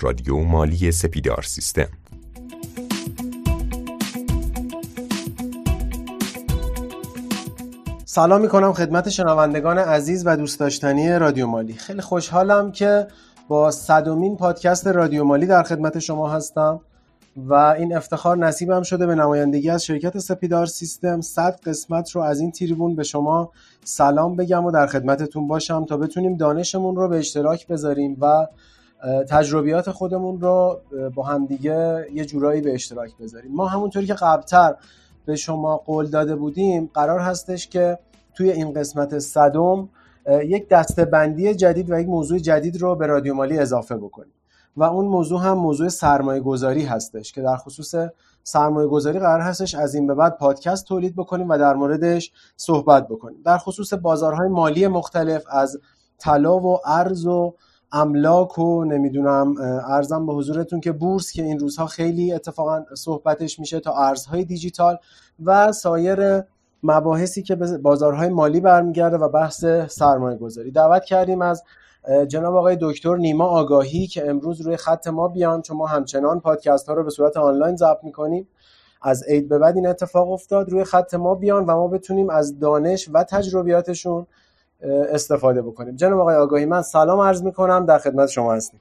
رادیو مالی سپیدار سیستم. سلام می کنم خدمت شنوندگان عزیز و دوست داشتنی رادیو مالی. خیلی خوشحالم که با صدومین پادکست رادیو مالی در خدمت شما هستم و این افتخار نصیبم شده به نمایندگی از شرکت سپیدار سیستم. 100 قسمت رو از این تریبون به شما سلام بگم و در خدمتتون باشم تا بتونیم دانشمون رو به اشتراک بذاریم و تجربیات خودمون رو با همدیگه یه جورایی به اشتراک بذاریم. ما همونطوری که قبلتر به شما قول داده بودیم قرار هستش که توی این قسمت صدم یک دستبندی جدید و یک موضوع جدید رو به رادیو مالی اضافه بکنیم. و اون موضوع هم موضوع سرمایه گذاری هستش که در خصوص سرمایه گذاری قرار هستش از این به بعد پادکست تولید بکنیم و در موردش صحبت بکنیم. در خصوص بازارهای مالی مختلف از طلا و ارز و املاک و نمی‌دونم ارزم به حضورتون که بورس که این روزها خیلی اتفاقا صحبتش میشه تا ارزهای دیجیتال و سایر مباحثی که به بازارهای مالی برمیگرده و بحث سرمایه گذاری دعوت کردیم از جناب آقای دکتر نیما آگاهی که امروز روی خط ما بیان. چون ما همچنان پادکست ها رو به صورت آنلاین ضبط می‌کنیم. از عید به بعد این اتفاق افتاد روی خط ما بیان و ما بتونیم از دانش و تجربیاتشون استفاده بکنیم. جناب آقای آگاهی من سلام عرض می‌کنم. در خدمت شما هستیم.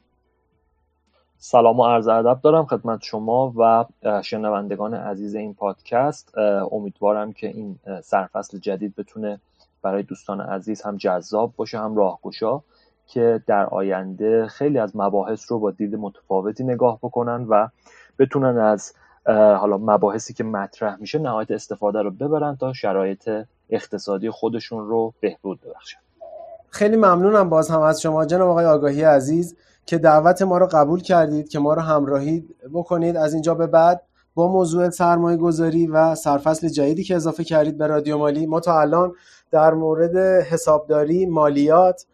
سلام و عرض ادب دارم خدمت شما و شنوندگان عزیز این پادکست. امیدوارم که این سرفصل جدید بتونه برای دوستان عزیز هم جذاب باشه هم راهگشا که در آینده خیلی از مباحث رو با دید متفاوتی نگاه بکنن و بتونن از حالا مباحثی که مطرح میشه نهایت استفاده رو ببرن تا شرایط اقتصادی خودشون رو بهبود ببخشن. خیلی ممنونم باز هم از شما جناب آقای آگاهی عزیز که دعوت ما رو قبول کردید که ما رو همراهی بکنید. از اینجا به بعد با موضوع سرمایه گذاری و سرفصل جدیدی که اضافه کردید به رادیو مالی ما تا الان در مورد حسابداری مالیات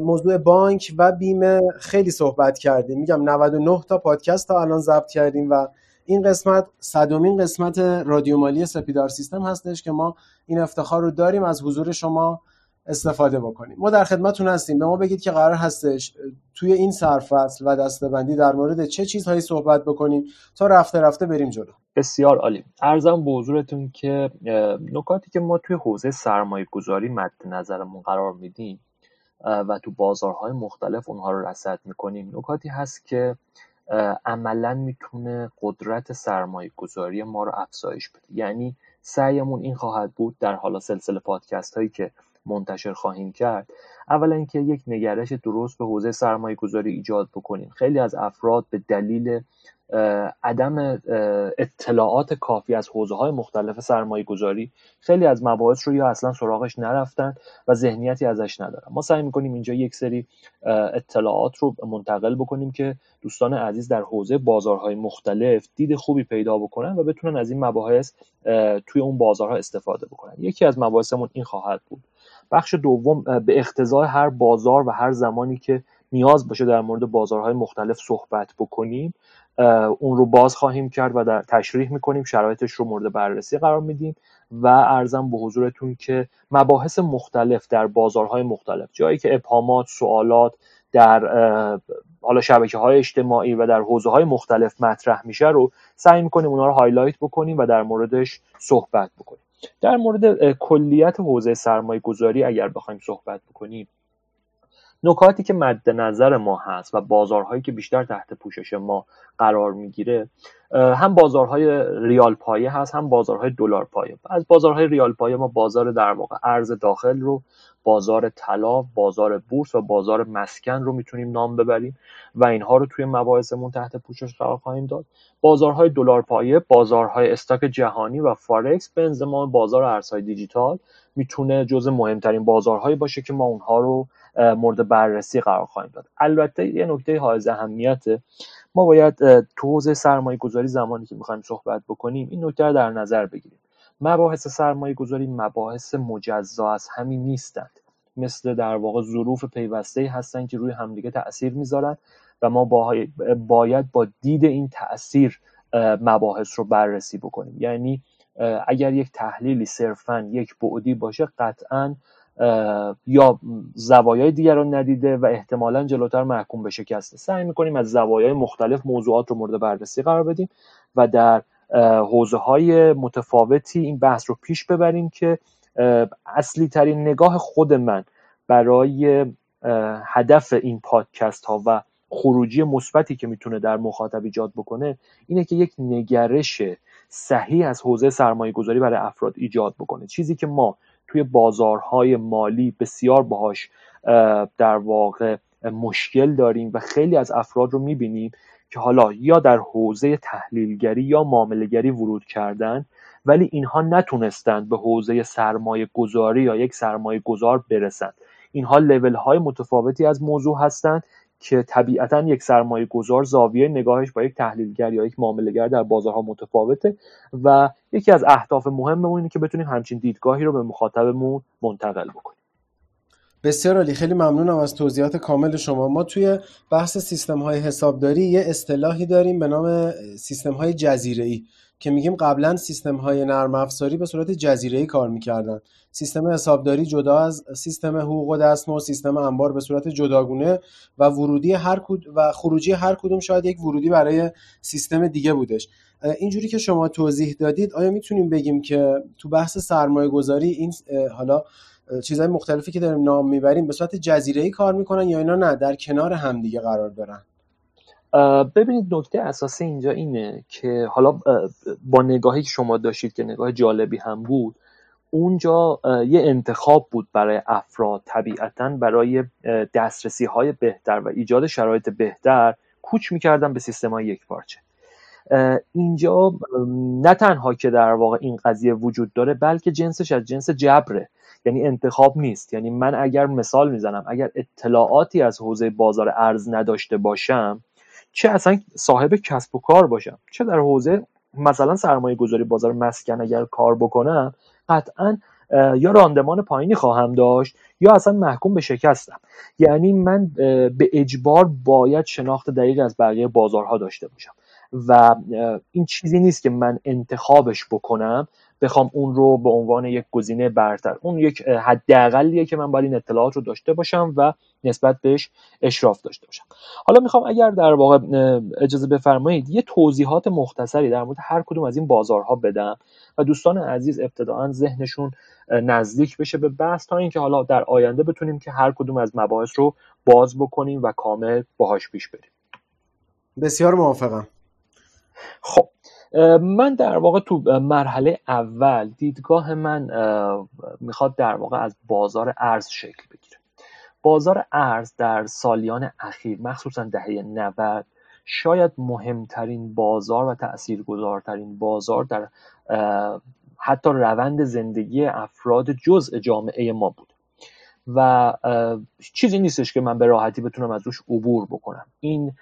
موضوع بانک و بیمه خیلی صحبت کردیم. میگم 99 تا پادکست تا الان ضبط کردیم و این قسمت صدومین قسمت رادیو مالی سپیدار سیستم هستش که ما این افتخار رو داریم از حضور شما استفاده بکنیم. ما در خدمتتون هستیم. به ما بگید که قرار هستش توی این سرفصل و دستبندی در مورد چه چیزهایی صحبت بکنیم تا رفته رفته بریم جلو. بسیار عالی. ارزم به حضورتون که نکاتی که ما توی حوزه سرمایه گذاری مد نظرمون قرار میدیم و تو بازارهای مختلف اونها رو رصد می‌کنیم نکاتی هست که عملا می‌تونه قدرت سرمایه گذاری ما رو افزایش بده. یعنی سعیمون این خواهد بود در حالا سلسله پادکست هایی که منتشر خواهیم کرد. اولا اینکه یک نگرش درست به حوزه سرمایه گذاری ایجاد بکنیم. خیلی از افراد به دلیل عدم اطلاعات کافی از حوزه های مختلف سرمایه گذاری خیلی از مباحث رو یا اصلا سراغش نرفتن و ذهنیتی ازش ندارن. ما سعی می‌کنیم اینجا یک سری اطلاعات رو منتقل بکنیم که دوستان عزیز در حوزه بازارهای مختلف دید خوبی پیدا بکنن و بتونن از این مباحث توی اون بازارها استفاده بکنن. یکی از مباحثمون این خواهد بود. بخش دوم به اقتضای هر بازار و هر زمانی که نیاز باشه در مورد بازارهای مختلف صحبت بکنیم. اون رو باز خواهیم کرد و در تشریح می‌کنیم. شرایطش رو مورد بررسی قرار میدیم و ارزم به حضورتون که مباحث مختلف در بازارهای مختلف جایی که ابهامات سوالات در حالا شبکه های اجتماعی و در حوزه های مختلف مطرح میشه رو سعی می‌کنیم اونا رو highlight بکنیم و در موردش صحبت بکنیم. در مورد کلیت حوزه سرمایه گذاری اگر بخوایم صحبت بکنیم نکاتی که مد نظر ما هست و بازارهایی که بیشتر تحت پوشش ما قرار می‌گیره هم بازارهای ریال پایه هست هم بازارهای دلار پایه. از بازارهای ریال پایه ما بازار در واقع ارز داخل رو بازار طلا بازار بورس و بازار مسکن رو می‌تونیم نام ببریم و اینها رو توی مباحثمون تحت پوشش قرار خواهیم داد. بازارهای دلار پایه بازارهای استاک جهانی و فارکس به انضمام بازار ارزهای دیجیتال می‌تونه جز مهمترین بازارهایی باشه که ما اونها رو مورد بررسی قرار خواهیم داد. البته یه نکته حائز اهمیته. ما باید تو حوزه سرمایه گذاری زمانی که می‌خوایم صحبت بکنیم این نکته رو در نظر بگیریم. مباحث سرمایه گذاری مباحث مجزا از همین نیستند. مثل در واقع ظروف پیوسته هستن که روی همدیگه تاثیر می‌ذارن و ما باید با دید این تاثیر مباحث رو بررسی بکنیم. یعنی اگر یک تحلیلی صرفا یک بعدی باشه قطعا یا زوایای دیگر رو ندیده و احتمالا جلوتر محکوم به شکسته سعی می‌کنیم از زوایای مختلف موضوعات رو مورد بررسی قرار بدیم و در حوزه های متفاوتی این بحث رو پیش ببریم که اصلی ترین نگاه خود من برای هدف این پادکست ها و خروجی مثبتی که می‌تونه در مخاطب ایجاد بکنه اینه که یک نگرش صحیح از حوزه سرمایه گذاری برای افراد ایجاد بکنه. چیزی که ما توی بازارهای مالی بسیار باهاش در واقع مشکل داریم و خیلی از افراد رو می‌بینیم که حالا یا در حوزه تحلیلگری یا معاملهگری ورود کردن ولی اینها نتونستند به حوزه سرمایه گذاری یا یک سرمایه گذار برسند اینها لول های متفاوتی از موضوع هستند که طبیعتا یک سرمایه گذار زاویه نگاهش با یک تحلیلگر یا یک معاملهگر در بازارها متفاوته و یکی از اهداف مهممون اینه که بتونیم همچین دیدگاهی رو به مخاطبمون منتقل بکنیم. بسیار عالی. خیلی ممنونم از توضیحات کامل شما. ما توی بحث سیستم های حسابداری یه اصطلاحی داریم به نام سیستم های جزیره ای که میگیم قبلا سیستم های نرم افزاری به صورت جزیره کار می‌کردن. سیستم حسابداری جدا از سیستم حقوق و دستمزد سیستم انبار به صورت جداگونه و ورودی هر کد و خروجی هر کدوم شاید یک ورودی برای سیستم دیگه بودش. اینجوری که شما توضیح دادید آیا می‌تونیم بگیم که تو بحث سرمایه گذاری این حالا چیزهای مختلفی که داریم نام می‌بریم به صورت جزیره ای کار می‌کنن یا اینا نه در کنار همدیگه قرار دارن؟ ببینید نکته اساسی اینجا اینه که حالا با نگاهی که شما داشتید که نگاه جالبی هم بود اونجا یه انتخاب بود برای افراد طبیعتا برای دسترسی های بهتر و ایجاد شرایط بهتر کوچ می‌کردن به سیستم های یک پارچه. اینجا نه تنها که در واقع این قضیه وجود داره بلکه جنسش از جنس جبره یعنی انتخاب نیست. یعنی من اگر مثال می‌زنم اگر اطلاعاتی از حوزه بازار ارز نداشته باشم چه اصلا صاحب کسب و کار باشم چه در حوزه مثلا سرمایه گذاری بازار مسکن اگر کار بکنم قطعا یا راندمان پایینی خواهم داشت یا اصلا محکوم به شکستم. یعنی من به اجبار باید شناخت دقیق از بقیه بازارها داشته باشم. و این چیزی نیست که من انتخابش بکنم. بخوام اون رو به عنوان یک گزینه برتر. اون یک حداقلیه که من باید این اطلاعات رو داشته باشم و نسبت بهش اشراف داشته باشم. حالا می‌خوام اگر در واقع اجازه بفرمایید یه توضیحات مختصری در مورد هر کدوم از این بازارها بدم و دوستان عزیز ابتداعا ذهنشون نزدیک بشه به بحث تا اینکه حالا در آینده بتونیم که هر کدوم از مباحث رو باز بکنیم و کامل باهاش پیش بریم. بسیار موافقم. خب من در واقع تو مرحله اول دیدگاه من می‌خواد در واقع از بازار ارز شکل بگیره. بازار ارز در سالیان اخیر مخصوصا دهه 90 شاید مهمترین بازار و تاثیرگذارترین بازار در حتی روند زندگی افراد جزء جامعه ما بود. و چیزی نیستش که من به راحتی بتونم از روش عبور بکنم. این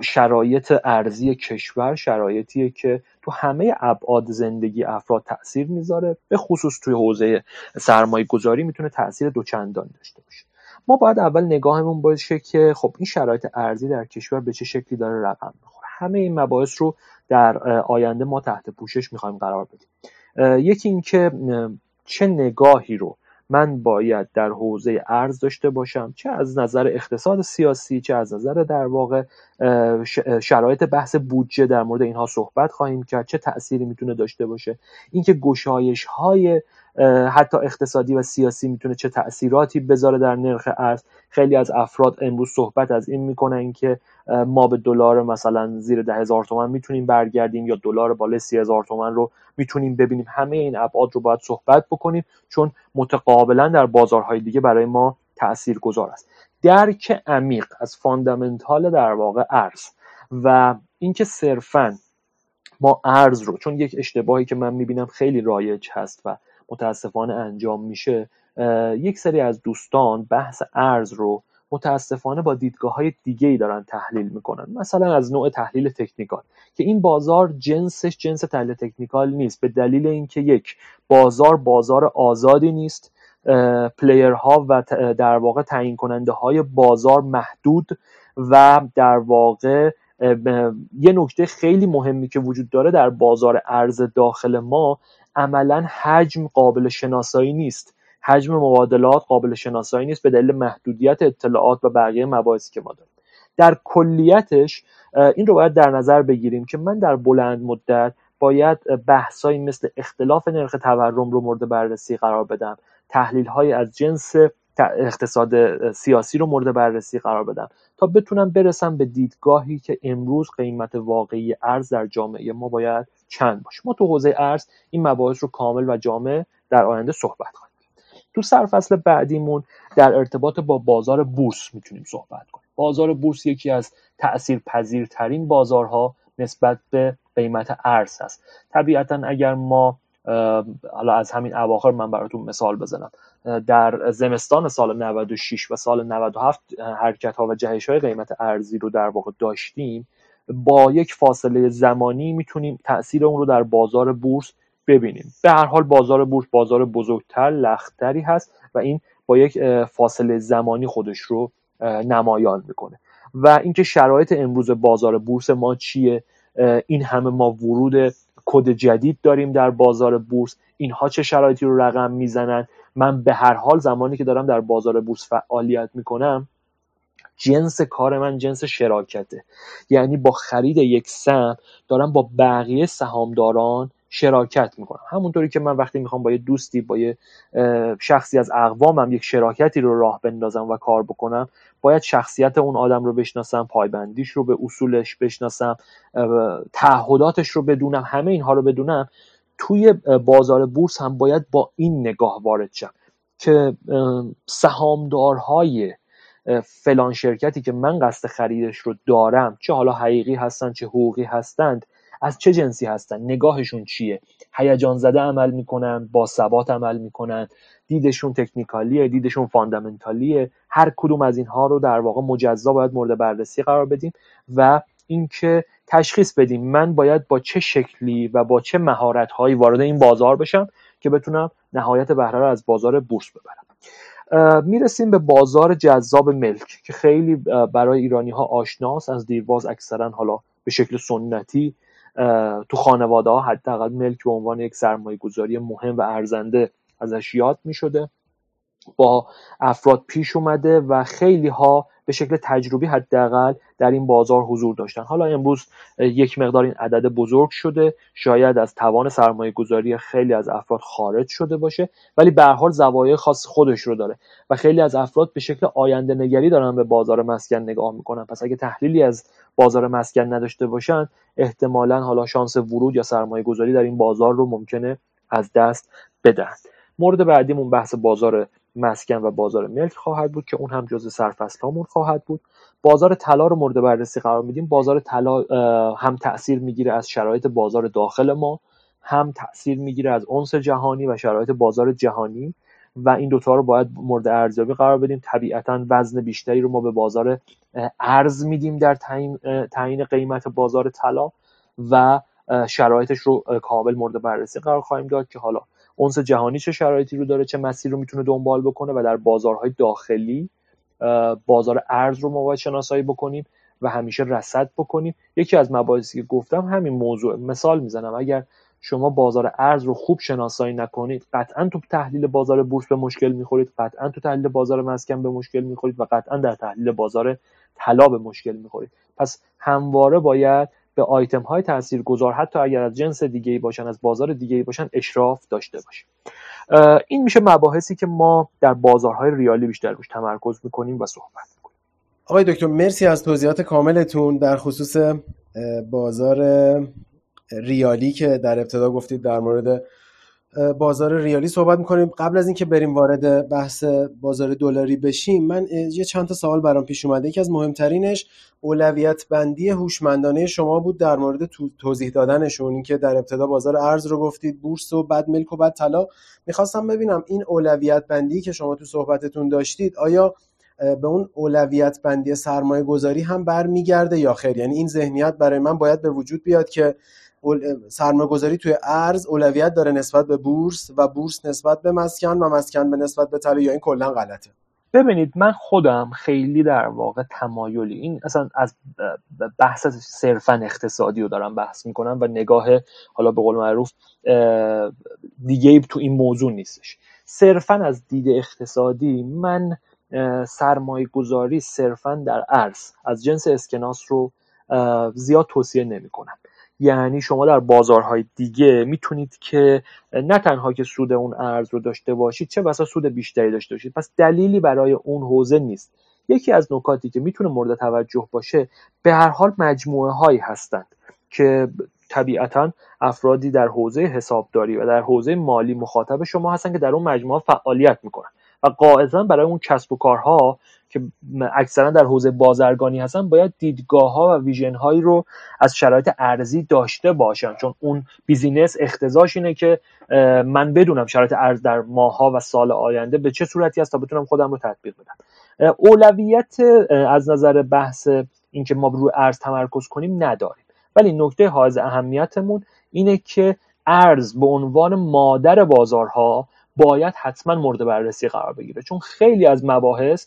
شرایط ارزی کشور شرایطیه که تو همه ابعاد زندگی افراد تاثیر می‌ذاره به خصوص توی حوزه سرمایه گذاری می‌تونه تاثیر دوچندان داشته باشه. ما باید اول نگاهمون باشه که خب این شرایط ارزی در کشور به چه شکلی داره رقم می‌خوره. همه این مباحث رو در آینده ما تحت پوشش می‌خوایم قرار بدیم. یکی اینکه چه نگاهی رو من باید در حوزه ارز داشته باشم چه از نظر اقتصاد سیاسی چه از نظر در واقع شرایط بحث بودجه در مورد اینها صحبت خواهیم کرد چه تأثیری می‌تونه داشته باشه. اینکه گشایش های حتی اقتصادی و سیاسی می‌تونه چه تاثیراتی بذاره در نرخ ارز. خیلی از افراد امروز صحبت از این می‌کنن که ما به دلار مثلا زیر ده هزار تومن می‌تونیم برگردیم یا دلار بالای سی هزار تومن رو می‌تونیم ببینیم. همه این ابعاد رو باید صحبت بکنیم چون متقابلا در بازارهای دیگه برای ما تأثیر گذار است. درک عمیق از fundamental در واقع ارز و اینکه صرفا ما ارز رو چون یک اشتباهی که من می‌بینم خیلی رایج هست و متاسفانه انجام میشه. یک سری از دوستان بحث ارز رو متاسفانه با دیدگاه های دیگه ای دارن تحلیل می‌کنن. مثلا از نوع تحلیل technical که این بازار جنسش جنس تحلیل technical نیست به دلیل اینکه یک بازار بازار آزادی نیست. پلیرها و در واقع تعیین کننده های بازار محدود و در واقع یه نکته خیلی مهمی که وجود داره در بازار ارز داخل ما عملا حجم قابل شناسایی نیست. حجم مبادلات قابل شناسایی نیست به دلیل محدودیت اطلاعات و بقیه مباحثی که ما داریم. در کلیتش این رو باید در نظر بگیریم که من در بلند مدت باید بحثایی مثل اختلاف نرخ تورم رو مورد بررسی قرار بدم. تحلیل های از جنس اقتصاد سیاسی رو مورد بررسی قرار بدم تا بتونم برسم به دیدگاهی که امروز قیمت واقعی ارز در جامعه ما باید چند باشه. ما تو حوزه ارز این مباحث رو کامل و جامع در آینده صحبت خواهیم تو سرفصل بعدیمون در ارتباط با بازار بورس می‌تونیم صحبت کنیم. بازار بورس یکی از تأثیر پذیرترین بازارها نسبت به قیمت ارز هست. طبیعتا اگر ما حالا از همین اواخر من براتون مثال بزنم. در زمستان سال 96 و سال 97 حرکت ها و جهش های قیمت ارزی رو در واقع داشتیم. با یک فاصله زمانی می‌تونیم تاثیر اون رو در بازار بورس ببینیم. به هر حال بازار بورس بازار بزرگتر لختری هست و این با یک فاصله زمانی خودش رو نمایان می‌کنه. و اینکه شرایط امروز بازار بورس ما چیه این همه ما ورود کد جدید داریم در بازار بورس. اینها چه شرایطی رو رقم می‌زنن؟ من به هر حال زمانی که دارم در بازار بورس فعالیت می‌کنم جنس کار من جنس شراکته. یعنی با خرید یک سهم دارم با بقیه سهامداران شراکت می‌کنم. همونطوری که من وقتی می‌خوام با یه دوستی با یه شخصی از اقوامم یک شراکتی رو راه بندازم و کار بکنم باید شخصیت اون آدم رو بشناسم پایبندیش رو به اصولش بشناسم تعهداتش رو بدونم همه اینها رو بدونم توی بازار بورس هم باید با این نگاه وارد شم که سهامدارهای فلان شرکتی که من قصد خریدش رو دارم چه حالا حقیقی هستن چه حقوقی هستند از چه جنسی هستن نگاهشون چیه؟ هیجان زده عمل می‌کنن با ثبات عمل می‌کنن دیدشون تکنیکالیه دیدشون فاندامنتالیه هر کدوم از اینها رو در واقع مجزا باید مورد بررسی قرار بدیم و اینکه تشخیص بدیم من باید با چه شکلی و با چه مهارت هایی وارد این بازار بشم که بتونم نهایت بهره رو از بازار بورس ببرم. می‌رسیم به بازار جذاب ملک که خیلی برای ایرانی ها آشناست. از دیرباز اکثرا حالا به شکل سنتی تو خانواده ها حداقل ملک به عنوان یک سرمایه گذاری مهم و ارزنده ازش یاد می شده با افراد پیش اومده و خیلی ها به شکل تجربی حداقل در این بازار حضور داشتن. حالا امروز یک مقدار این عدد بزرگ شده. شاید از توان سرمایه گذاری خیلی از افراد خارج شده باشه ولی به حال زوایای خاص خودش رو داره و خیلی از افراد به شکل آینده نگری دارن به بازار مسکن نگاه می‌کنن. پس اگه تحلیلی از بازار مسکن نداشته باشن احتمالا حالا شانس ورود یا سرمایه گذاری در این بازار رو ممکنه از دست بدن. مورد بعدیمون بحث بازار مسکن و بازار ملک خواهد بود که اون هم جزء سرفصلامون خواهد بود. بازار طلا رو مورد بررسی قرار میدیم. بازار طلا هم تاثیر می‌گیره از شرایط بازار داخل ما هم تاثیر می‌گیره از اونس جهانی و شرایط بازار جهانی. و این دوتا رو باید مورد ارزیابی قرار بدیم. طبیعتا وزن بیشتری رو ما به بازار ارز میدیم در تعیین قیمت بازار طلا و شرایطش رو کامل مورد بررسی قرار خواهیم داد که حالا اونس جهانی چه شرایطی رو داره چه مسیر رو می‌تونه دنبال بکنه و در بازارهای داخلی بازار ارز رو ما باید شناسایی بکنیم و همیشه رصد بکنیم. یکی از مباحثی که گفتم همین موضوع. مثال می‌زنم اگر شما بازار ارز رو خوب شناسایی نکنید قطعا تو تحلیل بازار بورس به مشکل می‌خورید قطعا تو تحلیل بازار مسکن به مشکل می‌خورید و قطعا در تحلیل بازار طلا به مشکل می‌خورید. پس همواره باید به آیتم های گذار حتی اگر از جنس دیگه ای باشن از بازار دیگه ای باشن اشراف داشته باشیم این میشه مباحثی که ما در بازارهای ریالی بیشتر روش تمرکز می‌کنیم و صحبت می‌کنیم. آقای دکتر مرسی از توضیحات کاملتون. در خصوص بازار ریالی که در ابتدا گفتید در مورد بازار ریالی صحبت می‌کنیم. قبل از اینکه بریم وارد بحث بازار دلاری بشیم من یه چند تا سوال برام پیش اومده. یکی از مهمترینش اولویت بندی هوشمندانه شما بود در مورد توضیح دادنشون. که در ابتدا بازار ارز رو گفتید بورس و بعد ملک و بعد طلا. می‌خواستم ببینم این اولویت بندی که شما تو صحبتتون داشتید آیا به اون اولویت بندی سرمایه گذاری هم برمیگرده یا خیر؟ یعنی این ذهنیت برای من باید به وجود بیاد که سرمایه گذاری توی ارز اولویت داره نسبت به بورس و بورس نسبت به مسکن و مسکن به نسبت به طلا یا این کلا غلطه؟ ببینید من خودم خیلی در واقع تمایلی این اصلا از بحث صرفا اقتصادی رو دارم بحث می‌کنم و نگاه حالا به قول معروف دیگه تو این موضوع نیستش. صرفا از دید اقتصادی من سرمایه گذاری صرفا در ارز از جنس اسکناس رو زیاد توصیه نمی کنم یعنی شما در بازارهای دیگه می‌تونید که نه تنها که سود اون ارز رو داشته باشید چه بسا سود بیشتری داشته باشید. پس دلیلی برای اون حوزه نیست. یکی از نکاتی که می‌تونه مورد توجه باشه به هر حال مجموعه هایی هستند که طبیعتا افرادی در حوزه حسابداری و در حوزه مالی مخاطب شما هستن که در اون مجموعه فعالیت می‌کنن. و قاعدتا برای اون کسب و کارها که اکثرا در حوزه بازرگانی هستن باید دیدگاه ها و ویژن هایی رو از شرایط ارزی داشته باشن. چون اون بیزینس اختزاش اینه که من بدونم شرایط ارز در ماها و سال آینده به چه صورتی است تا بتونم خودم رو تطبیق بدم. اولویت از نظر بحث اینکه ما روی ارز تمرکز کنیم نداریم. ولی نکته حائز اهمیتمون اینه که ارز به عنوان مادر بازارها باید حتما مورد بررسی قرار بگیره. چون خیلی از مباحث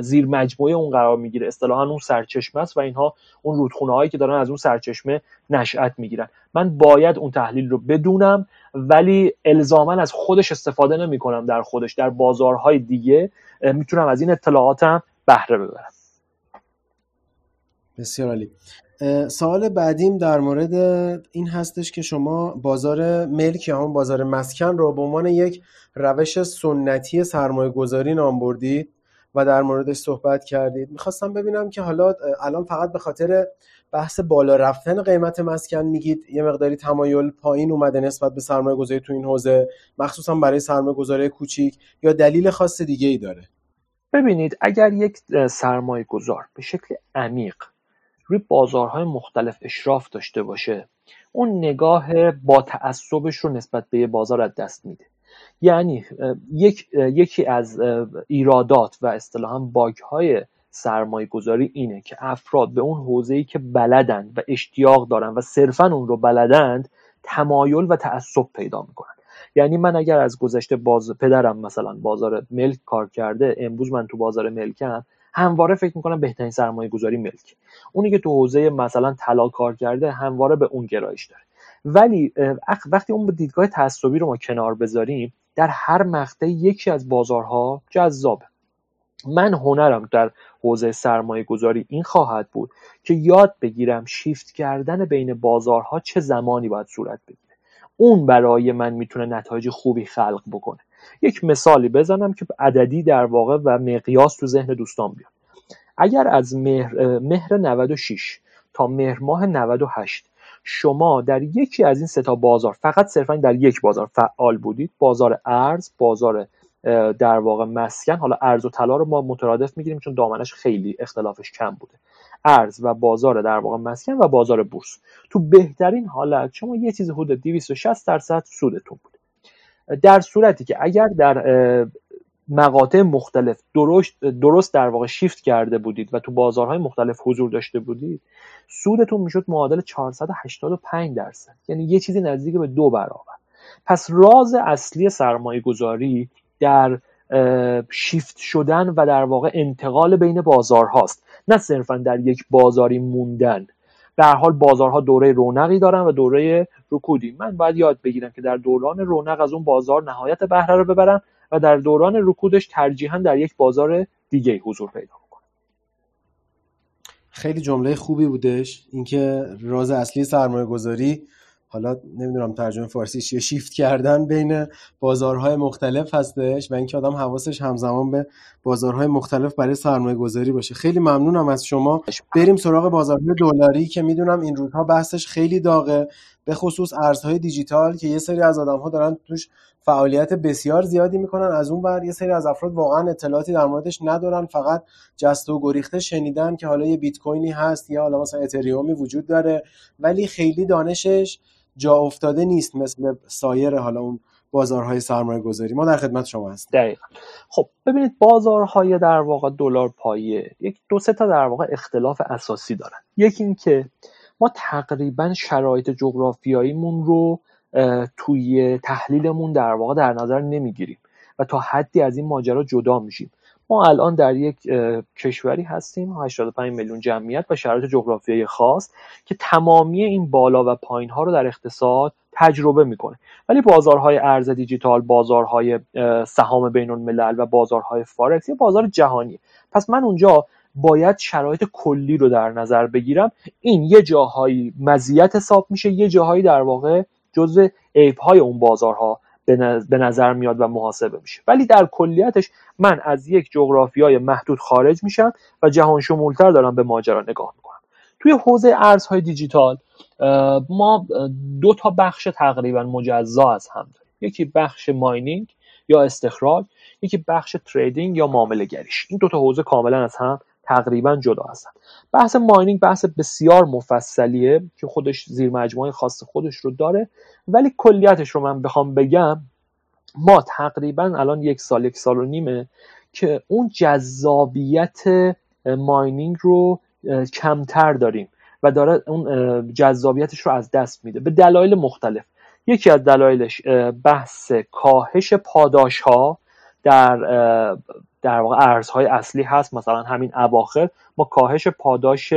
زیر مجموعه اون قرار می‌گیره. اصطلاحا اون سرچشمه است و اینها اون رودخونه هایی که دارن از اون سرچشمه نشأت می‌گیرن. من باید اون تحلیل رو بدونم ولی الزاما از خودش استفاده نمی کنم در خودش. در بازارهای دیگه می‌تونم از این اطلاعاتم بهره ببرم. بسیار عالی. سوال بعدیم در مورد این هستش که شما بازار ملک یا هم بازار مسکن رو به عنوان یک روش سنتی سرمایه گذاری نام بردید و در موردش صحبت کردید. می‌خواستم ببینم که حالا الان فقط به خاطر بحث بالا رفتن قیمت مسکن میگید یه مقداری تمایل پایین اومده نسبت به سرمایه گذاری تو این حوزه مخصوصا برای سرمایه گذاری کوچیک یا دلیل خاص دیگه ای داره؟ ببینید اگر یک سرمایه گذار به شکل عمیق روی بازارهای مختلف اشراف داشته باشه اون نگاه با تعصبش رو نسبت به یه بازار از دست میده. یعنی یک، یکی از ایرادات و اصطلاحا باگ های سرمایه گذاری اینه که افراد به اون حوزه‌ای که بلدن و اشتیاق دارن و صرفا اون رو بلدند تمایل و تعصب پیدا می‌کنن. یعنی من اگر از گذشته باز پدرم مثلا بازار ملک کار کرده امروز من تو بازار ملکم همواره فکر می‌کنم بهترین سرمایه گذاری ملک. اونی که تو حوزه مثلا طلا کار کرده همواره به اون گرایش داره. ولی وقتی اون دیدگاه تعصبی رو ما کنار بذاریم در هر مقطع یکی از بازارها جذابه. من هنرم در حوزه سرمایه گذاری این خواهد بود که یاد بگیرم شیفت کردن بین بازارها چه زمانی باید صورت بگیره. اون برای من می‌تونه نتایج خوبی خلق بکنه. یک مثالی بزنم که عددی در واقع و مقیاس تو ذهن دوستان بیاد. اگر از مهر, مهر 96 تا مهر ماه 98 شما در یکی از این سه تا بازار فقط صرفا در یک بازار فعال بودید بازار ارز بازار در واقع مسکن حالا ارز و طلا رو ما مترادف می‌گیریم چون دامنش خیلی اختلافش کم بوده. ارز و بازار در واقع مسکن و بازار بورس. تو بهترین حالت شما یه چیز حدود 260 درصد سودتون بود. در صورتی که اگر در مقاطع مختلف درست, درست در واقع شیفت کرده بودید و تو بازارهای مختلف حضور داشته بودید سودتون می‌شد معادل 485 درصد. یعنی یه چیزی نزدیک به دو برابر. پس راز اصلی سرمایه گذاری در شیفت شدن و در واقع انتقال بین بازارهاست. نه صرفا در یک بازاری موندن. هر حال بازارها دوره رونقی دارن و دوره رکودی. من باید یاد بگیرم که در دوران رونق از اون بازار نهایت بهره رو ببرم و در دوران رکودش ترجیحا در یک بازار دیگه حضور پیدا کنم خیلی جمله خوبی بودش. اینکه راز اصلی سرمایه گذاری حالا نمی‌دونم ترجمه فارسی چیه شیفت کردن بین بازارهای مختلف هستش و اینکه آدم حواسش همزمان به بازارهای مختلف برای سرمایه گذاری باشه. خیلی ممنونم از شما. بریم سراغ بازارهای دلاری که می‌دونم این روزها بحثش خیلی داغه. به خصوص ارزهای دیجیتال که یه سری از آدم ها دارن توش فعالیت بسیار زیادی می‌کنن. از اون بر یه سری از افراد واقعا اطلاعاتی در موردش ندارن. فقط جست و گریخته شنیدن که حالا یه بیت کوینی هست یا حالا مثلا اتریومی وجود داره. ولی خیلی دانشش جا افتاده نیست مثل سایر حالا اون بازارهای سرمایه گذاری ما در خدمت شما هستیم. دقیقا. خب ببینید بازارهای در واقع دلار پایه یک دو سه تا در واقع اختلاف اساسی دارن. یکی اینکه ما تقریبا شرایط جغرافیاییمون رو توی تحلیلمون در واقع در نظر نمی‌گیریم و تا حدی از این ماجرا جدا میشیم. ما الان در یک کشوری هستیم 85 میلیون جمعیت و شرایط جغرافیایی خاص که تمامی این بالا و پایین ها رو در اقتصاد تجربه می‌کنه. ولی بازارهای ارز دیجیتال بازارهای سهام بین الملل و بازارهای فارکس یه بازار جهانی پس من اونجا باید شرایط کلی رو در نظر بگیرم. این یه جاهایی مزیت حساب میشه یه جاهایی در واقع جزء عیب های اون بازارها به نظر میاد و محاسبه میشه. ولی در کلیتش من از یک جغرافیای محدود خارج میشم و جهان شمولتر دارم به ماجرا نگاه می‌کنم. توی حوزه ارزهای دیجیتال ما دو تا بخش تقریبا مجزا از هم داریم. یکی بخش ماینینگ یا استخراج یکی بخش تریدینگ یا معامله گریش. این دو تا حوزه کاملا از هم تقریبا جدا هستن. بحث ماینینگ بحث بسیار مفصلیه که خودش زیر مجموعه خاص خودش رو داره. ولی کلیتش رو من بخوام بگم ما تقریبا الان یک سال یک سال و نیمه که اون جذابیت ماینینگ رو کمتر داریم و داره اون جذابیتش رو از دست میده. به دلایل مختلف. یکی از دلایلش بحث کاهش پاداش ها در در واقع ارزهای اصلی هست. مثلا همین اواخر ما کاهش پاداش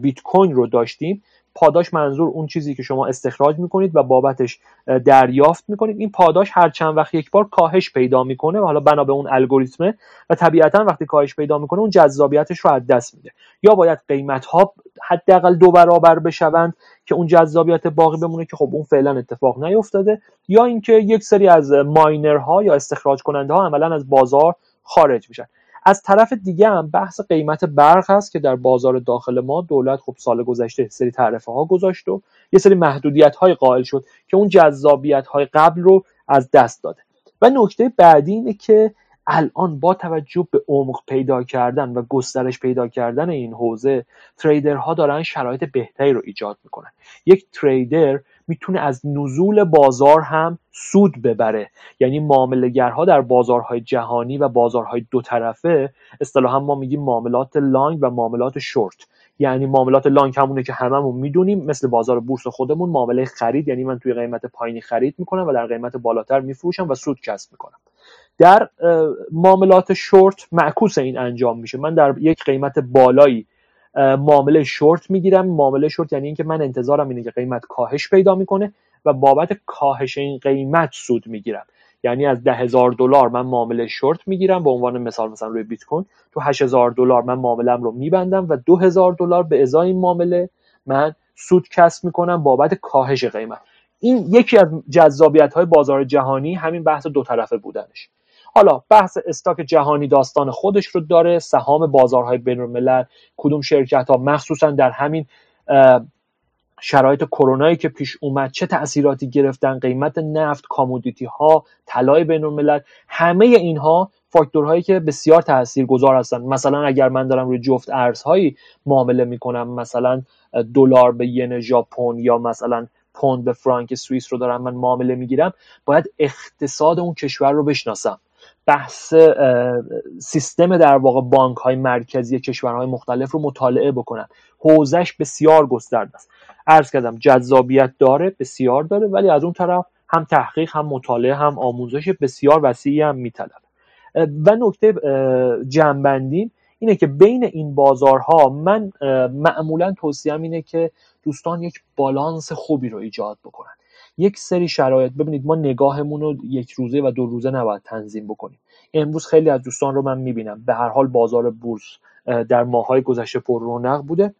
بیت کوین رو داشتیم. پاداش منظور اون چیزی که شما استخراج می‌کنید و بابتش دریافت می‌کنید. این پاداش هر چند وقت یک بار کاهش پیدا می‌کنه و حالا بنا به اون الگوریتمه و طبیعتا وقتی کاهش پیدا می‌کنه اون جذابیتش رو از دست میده. یا باید قیمت ها حداقل دو برابر بشوند که اون جذابیت باقی بمونه که خب اون فعلا اتفاق نیفتاده. یا اینکه یک سری از ماینرها یا استخراج کننده ها عملا از بازار خارج میشن. از طرف دیگه هم بحث قیمت برق هست که در بازار داخل ما دولت خب سال گذشته سری تعرفه ها گذاشت و یه سری محدودیت های قائل شد که اون جذابیت های قبل رو از دست داده. و نکته بعدی اینه که الان با توجه به عمق پیدا کردن و گسترش پیدا کردن این حوزه تریدرها دارن شرایط بهتری رو ایجاد می‌کنن. یک تریدر می‌تونه از نزول بازار هم سود ببره. یعنی معاملهگرها در بازارهای جهانی و بازارهای دو طرفه اصطلاحا ما میگیم معاملات لانگ و معاملات شورت. یعنی معاملات لانگ همونه که هممون می‌دونیم مثل بازار بورس خودمون معامله خرید یعنی من توی قیمت پایینی خرید می‌کنم و در قیمت بالاتر میفروشم و سود کسب می‌کنم. در معاملات شورت معکوس این انجام میشه. من در یک قیمت بالایی معامله شورت می‌گیرم. معامله شورت یعنی اینکه من انتظارم اینه که قیمت کاهش پیدا می‌کنه و بابت کاهش این قیمت سود می‌گیرم. یعنی از ده هزار دلار من معامله شورت می‌گیرم به عنوان مثال مثلا روی بیت کوین. تو هزار دلار من معاملم رو میبندم و دو هزار دلار به ازای این معامله من سود کسب می‌کنم بابت کاهش قیمت. این یکی از جذابیت های بازار جهانی همین بحث دو طرفه بودنش. حالا بحث استاک جهانی داستان خودش رو داره سهام بازارهای بین کدوم شرکت ها مخصوصا در همین شرایط کرونایی که پیش اومد چه تاثیراتی گرفتن قیمت نفت کامودیتی ها طلای بین الملل همه اینها فاکتورهایی که بسیار تاثیرگذار هستن. مثلا اگر من دارم روی جفت ارزهایی معامله می‌کنم مثلا دلار به ین ژاپن یا مثلا پوند به فرانک سوئیس رو دارم من معامله می‌گیرم باید اقتصاد اون کشور رو بشناسم. بحث سیستم در واقع بانک های مرکزی کشورهای مختلف رو مطالعه بکنن. حوزش بسیار گسترده است. عرض کردم جذابیت داره بسیار داره ولی از اون طرف هم تحقیق هم مطالعه هم آموزش بسیار وسیعی هم میطلبه و نکته جنبندیم اینه که بین این بازارها من معمولا توصیم اینه که دوستان یک بالانس خوبی رو ایجاد بکنن. یک سری شرایط ببینید ما نگاهمون رو یک روزه و دو روزه نباید تنظیم بکنیم. امروز خیلی از دوستان رو من می‌بینم. به هر حال بازار بورس در ماهای گذشته پر رونق بوده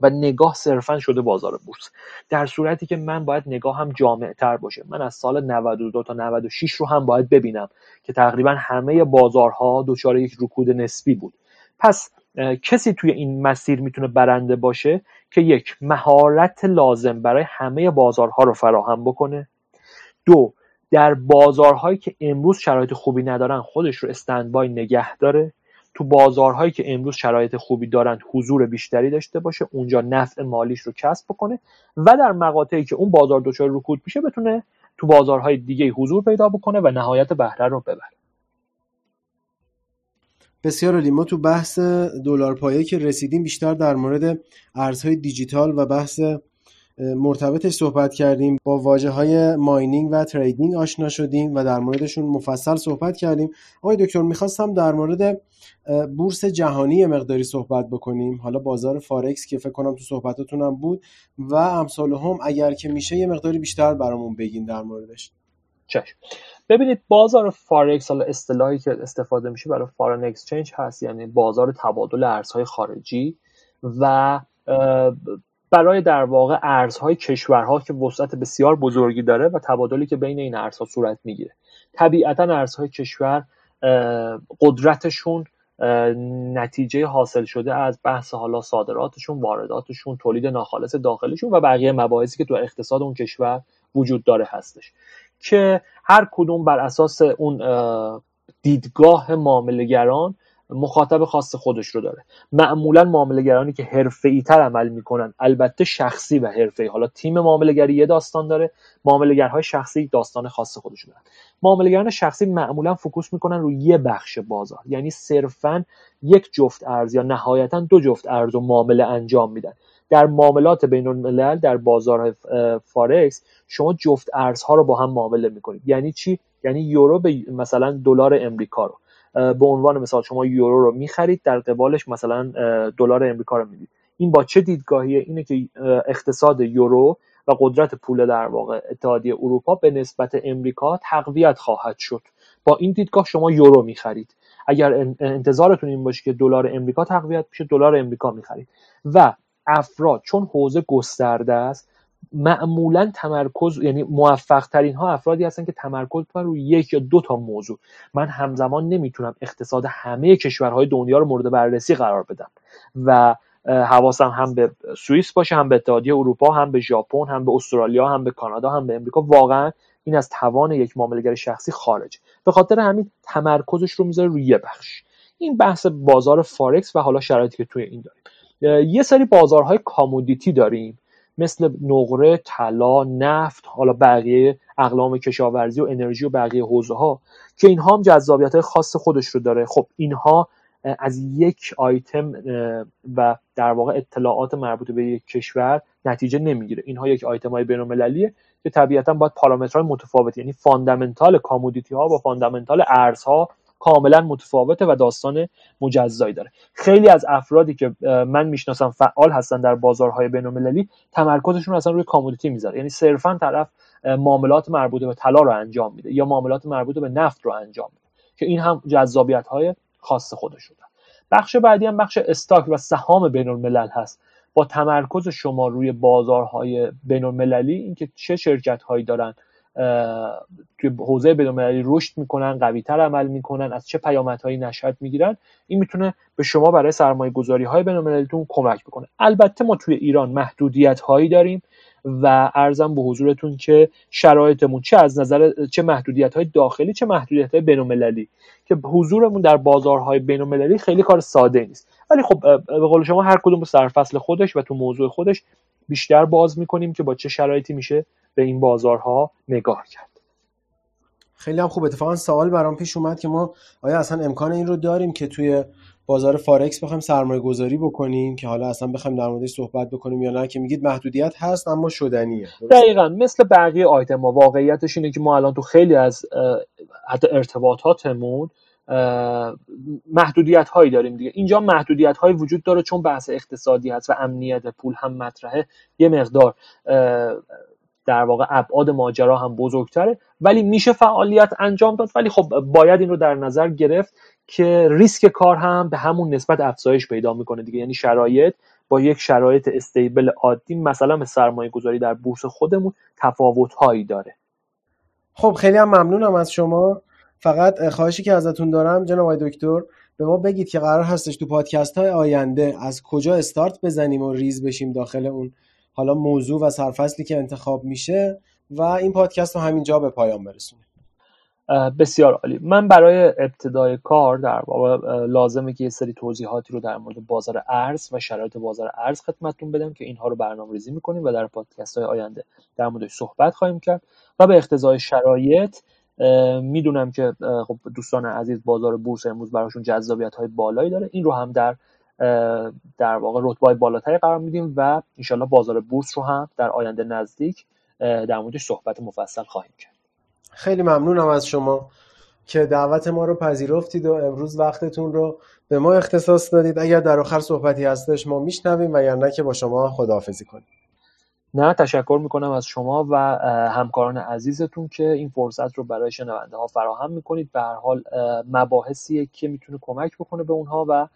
و نگاه صرفا شده بازار بورس. در صورتی که من باید نگاه هم جامع تر باشه. من از سال 92 تا 96 رو هم باید ببینم که تقریبا همه بازارها دچار یک رکود نسبی بود. پس کسی توی این مسیر می‌تونه برنده باشه که یک مهارت لازم برای همه بازارها رو فراهم بکنه. دو در بازارهایی که امروز شرایط خوبی ندارن خودش رو استندبای نگه داره. تو بازارهایی که امروز شرایط خوبی دارند حضور بیشتری داشته باشه اونجا نفع مالیش رو کسب بکنه و در مقاطعی که اون بازار دچار رکود میشه بتونه تو بازارهای دیگه حضور پیدا بکنه و نهایت بهره رو ببره. بسیار عالی. ما تو بحث دلار پایه که رسیدیم بیشتر در مورد ارزهای دیجیتال و بحث مرتبطش صحبت کردیم. با واژه های mining و trading آشنا شدیم و در موردشون مفصل صحبت کردیم. آقای دکتر می‌خواستم در مورد بورس جهانی مقداری صحبت بکنیم. حالا بازار فارکس که فکر کنم تو صحبتاتون بود و امثال هم اگر که میشه یه مقداری بیشتر برامون بگین در موردش. چشم. ببینید بازار فارکس حالا اصطلاحی که استفاده میشه برای فارن اکسچنج هست یعنی بازار تبادل ارزهای خارجی و برای در واقع ارزهای کشورها که وسعت بسیار بزرگی داره و تبادلی که بین این ارزها صورت می‌گیره. طبیعتا ارزهای کشور قدرتشون نتیجه حاصل شده از بحث حالا صادراتشون وارداتشون تولید ناخالص داخلیشون و بقیه مباحثی که تو اقتصاد اون کشور وجود داره هستش. که هر کدوم بر اساس اون دیدگاه معاملهگران مخاطب خاص خودش رو داره. معمولا معاملهگرانی که حرفه‌ای تر عمل می‌کنن البته شخصی و حرفه‌ای. حالا تیم معاملهگری یه داستان داره معاملهگرهای شخصی داستان خاص خودشون دارن. معاملهگران شخصی معمولا فوکوس می‌کنن روی یه بخش بازار. یعنی صرفا یک جفت ارز یا نهایتا دو جفت ارز و معامله انجام میدن. در معاملات بین الملل در بازار فارکس شما جفت ارزها رو با هم معامله می‌کنید. یعنی چی؟ یعنی یورو به مثلا دلار امریکا رو. به عنوان مثال شما یورو رو می‌خرید در قبالش مثلا دلار امریکا رو می‌دید. این با چه دیدگاهیه؟ اینه که اقتصاد یورو و قدرت پول در واقع اتحادیه اروپا به نسبت امریکا تقویت خواهد شد. با این دیدگاه شما یورو می‌خرید. اگر انتظارتون این باشه که دلار امریکا تقویت بشه دلار امریکا می‌خرید. و افراد چون حوزه گسترده است معمولا تمرکز یعنی موفق ترین ها افرادی هستن که تمرکز کنن روی یک یا دو تا موضوع. من همزمان نمی‌تونم اقتصاد همه کشورهای دنیا رو مورد بررسی قرار بدم و حواسم هم به سوئیس باشه هم به اتحادیه اروپا هم به ژاپن هم به استرالیا هم به کانادا هم به امریکا. واقعا این از توان یک معاملهگر شخصی خارج. به خاطر همین تمرکزش رو می‌ذاره روی یه بخش. این بحث بازار فارکس و حالا شرایطی که توی این داریم. یه سری بازارهای commodity داریم. مثل نقره طلا نفت حالا بقیه اقلام کشاورزی و انرژی و بقیه حوزه ها که اینها هم جذابیت های خاص خودش رو داره. خب اینها از یک آیتم و در واقع اطلاعات مربوط به یک کشور نتیجه نمی‌گیره. اینها یک آیتم های بینالمللیه که طبیعتا باید پارامترهای متفاوتی یعنی fundamental commodity ها با fundamental ارزها کاملا متفاوته و داستان مجزایی داره. خیلی از افرادی که من می‌شناسم فعال هستن در بازارهای بینالمللی تمرکزشون اصلا روی کامودیتی می‌ذاره. یعنی صرفا طرف معاملات مربوط به طلا رو انجام میده یا معاملات مربوط به نفت رو انجام میده که این هم جذابیت های خاص خودش بخش بعدی هم بخش استاک و سهام بین الملل هست. با تمرکز شما روی بازارهای بین المللی اینکه چه شرکت هایی دارن توی حوزه بینالمللی رشد می‌کنن قویتر عمل می‌کنن از چه پیامدهایی نشأت می‌گیرن. این می‌تونه به شما برای سرمایه گذاری های بینالمللیتون کمک بکنه. البته ما توی ایران محدودیت هایی داریم و ارزم به حضورتون که شرایطمون چه از نظر چه محدودیت های داخلی چه محدودیت های بینالمللی که حضورمون در بازارهای بینالمللی خیلی کار ساده نیست. ولی خب به قول شما هر کدوم سرفصل خودش و تو موضوع خودش بیشتر باز می‌کنیم که با چه شرایطی میشه به این بازارها نگاه کرد. خیلی هم خوب. اتفاقا سوال برام پیش اومد که ما آیا اصلا امکان این رو داریم که توی بازار فارکس بخوایم سرمایه گذاری بکنیم که حالا اصلا بخوایم در موردش صحبت بکنیم یا نه؟ که میگید محدودیت هست اما شدنیه. دقیقا. مثل بقیه آیتم ها واقعیتش اینه که ما الان تو خیلی از حتی ارتباطاتمون محدودیت هایی داریم دیگه. اینجا محدودیت هایی وجود داره چون بحث اقتصادی هست و امنیت پول هم مطرحه. یه مقدار در واقع ابعاد ماجرا هم بزرگتره. ولی میشه فعالیت انجام داد. ولی خب باید این رو در نظر گرفت که ریسک کار هم به همون نسبت افزایش پیدا می‌کنه دیگه. یعنی شرایط با یک شرایط استیبل عادی مثلا به سرمایه گذاری در بورس خودمون تفاوت هایی داره. خب خیلی هم ممنونم از شما. فقط خواهشی که ازتون دارم جناب دکتر به ما بگید که قرار هستش تو پادکست های آینده از کجا استارت بزنیم و ریز بشیم داخل اون حالا موضوع و سرفصلی که انتخاب میشه و این پادکست رو همینجا به پایان برسونیم. بسیار عالی. من برای ابتدای کار در واقع لازمه که یه سری توضیحاتی رو در مورد بازار ارز و شرایط بازار ارز خدمتتون بدم که اینها رو برنامه ریزی می‌کنیم و در پادکست های آینده در موردش صحبت خواهیم کرد. و به اقتضای شرایط می‌دونم که خب دوستان عزیز بازار بورس امروز براشون جذابیت های بالایی داره. این رو هم در در واقع رتبه بالاتری قرار میدیم و انشالله بازار بورس رو هم در آینده نزدیک در موردش صحبت مفصل خواهیم کرد. خیلی ممنونم از شما که دعوت ما رو پذیرفتید و امروز وقتتون رو به ما اختصاص دادید. اگر در آخر صحبتی هستش ما میشنویم و یا که با شما خداحافظی کنیم. نه تشکر می‌کنم از شما و همکاران عزیزتون که این فرصت رو برای شنونده ها فراهم می‌کنید. به هر حال مباحثیه که می‌تونه کمک بکنه به اونها و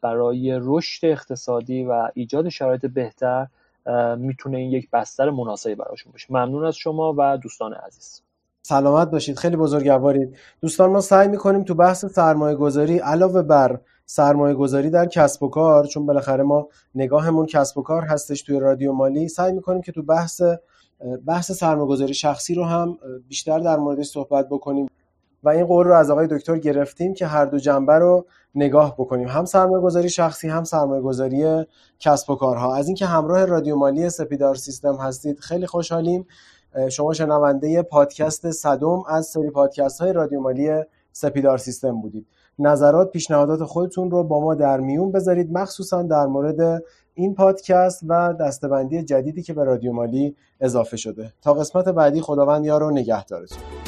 برای رشد اقتصادی و ایجاد شرایط بهتر می‌تونه این یک بستر مناسبی براشون باشه. ممنون از شما و دوستان عزیز. سلامت باشید. خیلی بزرگوارید. دوستان ما سعی می‌کنیم تو بحث سرمایه گذاری علاوه بر سرمایه گذاری در کسب و کار چون بالاخره ما نگاهمون کسب و کار هستش توی رادیو مالی سعی می‌کنیم که تو بحث بحث سرمایه گذاری شخصی رو هم بیشتر در موردش صحبت بکنیم. و این قول رو از آقای دکتر گرفتیم که هر دو جنبه رو نگاه بکنیم. هم سرمایه گذاری شخصی هم سرمایه گذاری کسب و کارها. از اینکه همراه رادیو مالی سپیدار سیستم هستید خیلی خوشحالیم. شما شنونده پادکست صدم از سری پادکست های رادیو مالی سپیدار سیستم بودید. نظرات پیشنهادات خودتون رو با ما در میون بذارید مخصوصا در مورد این پادکست و دستبندی جدیدی که به رادیو مالی اضافه شده. تا قسمت بعدی خداوند یار و نگهدارتون.